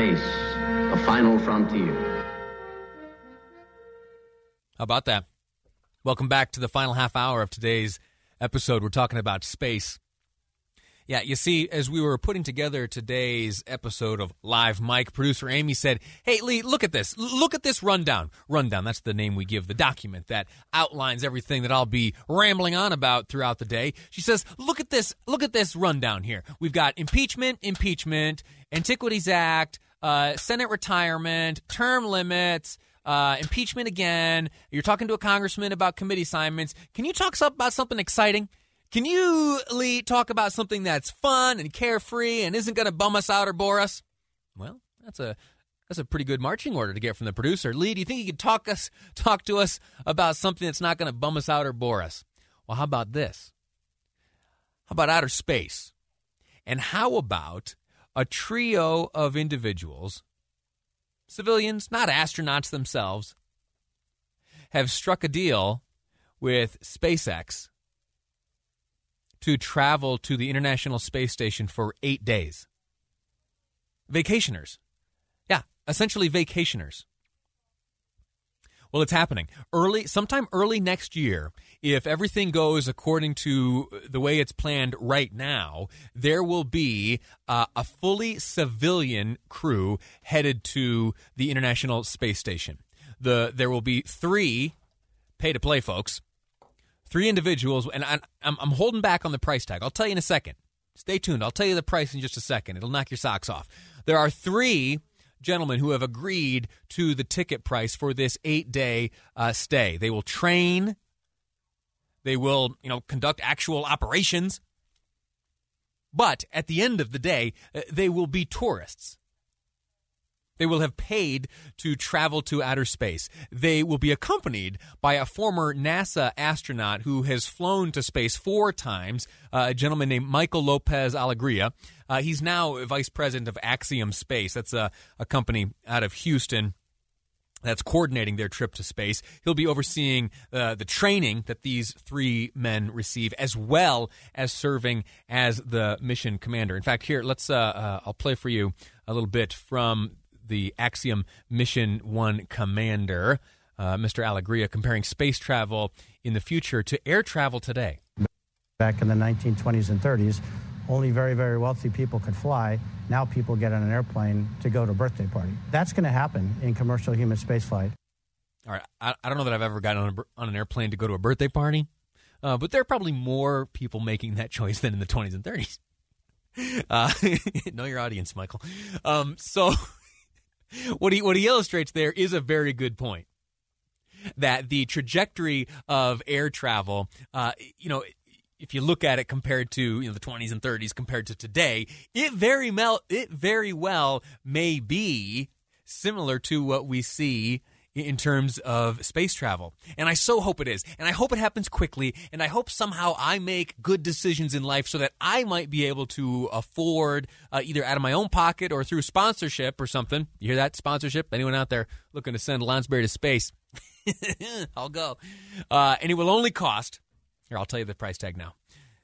Space, the final frontier. How about that? Welcome back to the final half hour of today's episode. We're talking about space. Yeah, you see, as we were putting together today's episode of Live Mic, producer Amy said, Hey, Lee, look at this. Look at this rundown. Rundown, that's the name we give the document that outlines everything that I'll be rambling on about throughout the day. She says, Look at this. Look at this rundown here. We've got impeachment, impeachment, Antiquities Act, uh, Senate retirement, term limits. Uh, impeachment again. You're talking to a congressman about committee assignments. Can you talk about something exciting? Can you, Lee, talk about something that's fun and carefree and isn't going to bum us out or bore us? Well, that's a that's a pretty good marching order to get from the producer. Lee, do you think you could talk us talk to us about something that's not going to bum us out or bore us? Well, how about this? How about outer space? And how about a trio of individuals, civilians, not astronauts themselves, have struck a deal with SpaceX to travel to the International Space Station for eight days. Vacationers. Yeah, essentially vacationers. Well, it's happening early, sometime early next year. If everything goes according to the way it's planned right now, there will be uh, a fully civilian crew headed to the International Space Station. The there will be three pay to play folks, three individuals, and I, I'm, I'm holding back on the price tag. I'll tell you in a second. Stay tuned. I'll tell you the price in just a second. It'll knock your socks off. There are three gentlemen who have agreed to the ticket price for this eight day uh, stay. They will train. They will, you know, conduct actual operations. But at the end of the day, uh, they will be tourists. They will have paid to travel to outer space. They will be accompanied by a former NASA astronaut who has flown to space four times, uh, a gentleman named Michael Lopez Alegria. Uh, he's now vice president of Axiom Space. That's a, a company out of Houston that's coordinating their trip to space. He'll be overseeing uh, the training that these three men receive, as well as serving as the mission commander. In fact, here let's uh, uh, I'll play for you a little bit from the Axiom Mission One commander, uh, Mr. Alegria, comparing space travel in the future to air travel today. Back in the 1920s and 30s, only very, very wealthy people could fly. Now people get on an airplane to go to a birthday party. That's going to happen in commercial human spaceflight. All right. I, I, don't know that I've ever gotten on, a, on an airplane to go to a birthday party, uh, but there are probably more people making that choice than in the 20s and 30s. Uh, know your audience, Michael. Um, so what he what he illustrates there is a very good point. That the trajectory of air travel, uh, you know, if you look at it compared to you know the 20s and 30s compared to today, it very well it very well may be similar to what we see in terms of space travel. And I so hope it is. And I hope it happens quickly. And I hope somehow I make good decisions in life so that I might be able to afford, uh, either out of my own pocket or through sponsorship or something. You hear that? Sponsorship? Anyone out there looking to send Lonsberry to space? I'll go. Uh, and it will only cost, here, I'll tell you the price tag now.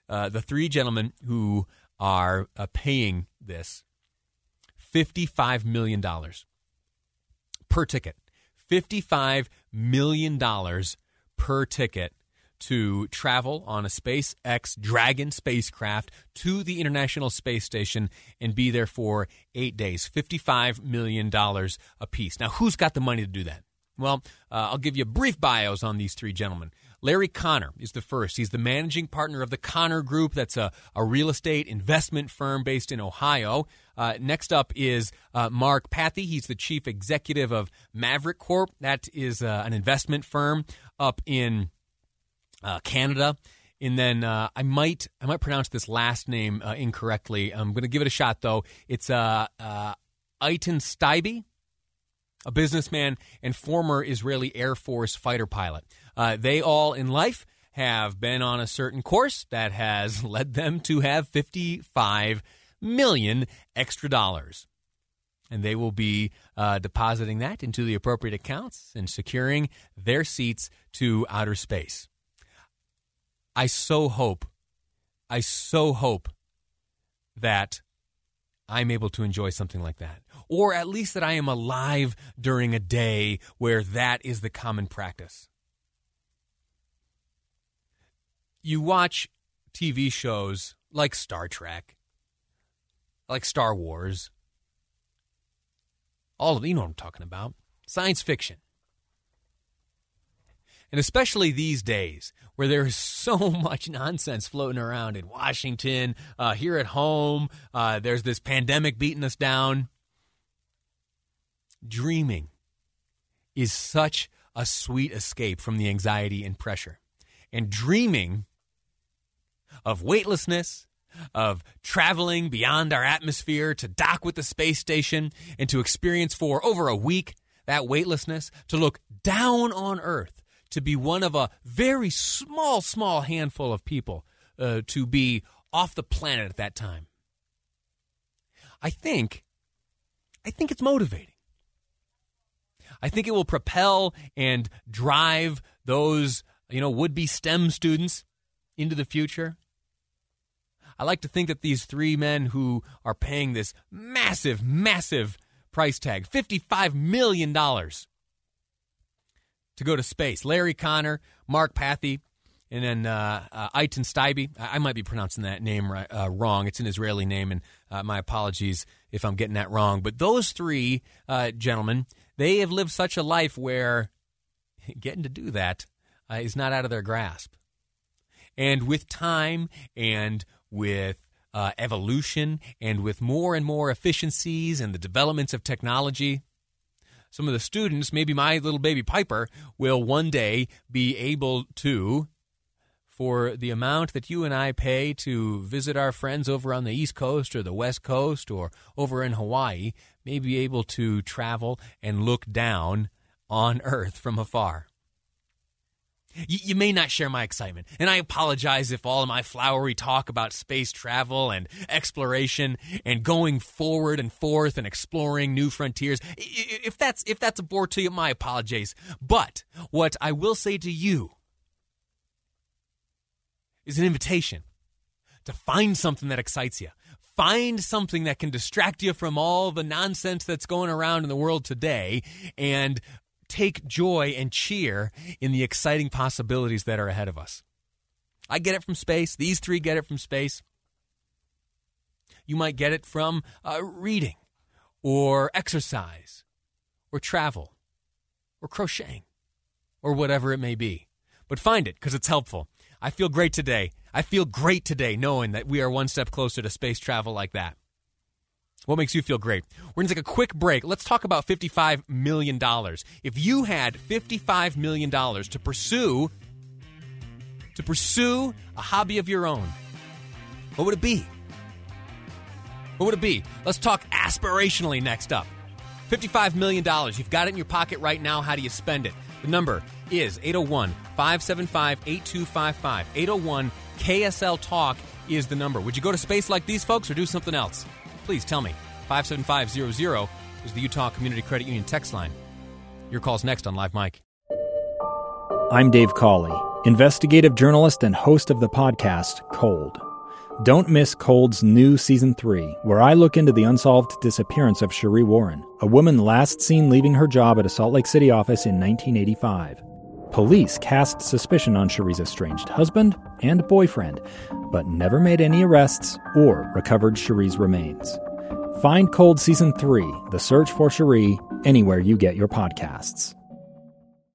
Uh, the three gentlemen who are uh, paying this $55 million per ticket. $55 million per ticket to travel on a SpaceX Dragon spacecraft to the International Space Station and be there for eight days. $55 million a piece. Now, who's got the money to do that? Well, uh, I'll give you brief bios on these three gentlemen. Larry Connor is the first. He's the managing partner of the Connor Group. That's a, a real estate investment firm based in Ohio. Uh, next up is uh, Mark Pathy. He's the chief executive of Mavrik Corp. That is uh, an investment firm up in uh, Canada. and then uh, I might I might pronounce this last name uh, incorrectly. I'm going to give it a shot though. It's uh, Eytan a businessman and former Israeli Air Force fighter pilot. Uh, they all in life have been on a certain course that has led them to have 55 million extra dollars. And they will be uh, depositing that into the appropriate accounts and securing their seats to outer space. I so hope, I so hope that I'm able to enjoy something like that. Or at least that I am alive during a day where that is the common practice. You watch TV shows like Star Trek, like Star Wars, all of you know what I'm talking about. Science fiction. And especially these days where there's so much nonsense floating around in Washington, uh, here at home, uh, there's this pandemic beating us down. Dreaming is such a sweet escape from the anxiety and pressure. And dreaming of weightlessness, of traveling beyond our atmosphere to dock with the space station and to experience for over a week that weightlessness, to look down on Earth to be one of a very small, small handful of people uh, to be off the planet at that time. I think, I think it's motivating. I think it will propel and drive those, you know, would-be STEM students into the future. I like to think that these three men who are paying this massive, massive price tag, $55 million, to go to space. Larry Connor, Mark Pathy, and then uh, uh, Stibbe. I, I, might be pronouncing that name right, uh, wrong. It's an Israeli name, and uh, my apologies if I'm getting that wrong. But those three uh, gentlemen, they have lived such a life where getting to do that uh, is not out of their grasp. And with time and with evolution and with more and more efficiencies and the developments of technology, some of the students, maybe my little baby Piper, will one day be able to, for the amount that you and I pay to visit our friends over on the East Coast or the West Coast or over in Hawaii, may be able to travel and look down on Earth from afar. You, you, may not share my excitement, and I apologize if all of my flowery talk about space travel and exploration and going forward and forth and exploring new frontiers, if that's if that's a bore to you, my apologies. But what I will say to you is an invitation to find something that excites you. Find something that can distract you from all the nonsense that's going around in the world today and take joy and cheer in the exciting possibilities that are ahead of us. I get it from space. These three get it from space. You might get it from uh, reading or exercise or travel or crocheting or whatever it may be. But find it because it's helpful. I feel great today. I feel great today knowing that we are one step closer to space travel like that. What makes you feel great? We're going to take a quick break. Let's talk about $55 million. If you had $55 million to pursue, to pursue a hobby of your own, what would it be? What would it be? Let's talk aspirationally next up. $55 million. You've got it in your pocket right now. How do you spend it? The number is 801 575 8255. 801 KSL Talk is the number. Would you go to space like these folks or do something else? Please tell me. 57500 is the Utah Community Credit Union text line. Your call's next on Live Mic. I'm Dave Cawley, investigative journalist and host of the podcast Cold. Don't miss Cold's new season 3, where I look into the unsolved disappearance of Sheree Warren, a woman last seen leaving her job at a Salt Lake City office in 1985. Police cast suspicion on Sheree's estranged husband and boyfriend, but never made any arrests or recovered Sheree's remains. Find Cold Season 3, The Search for Sheree, anywhere you get your podcasts.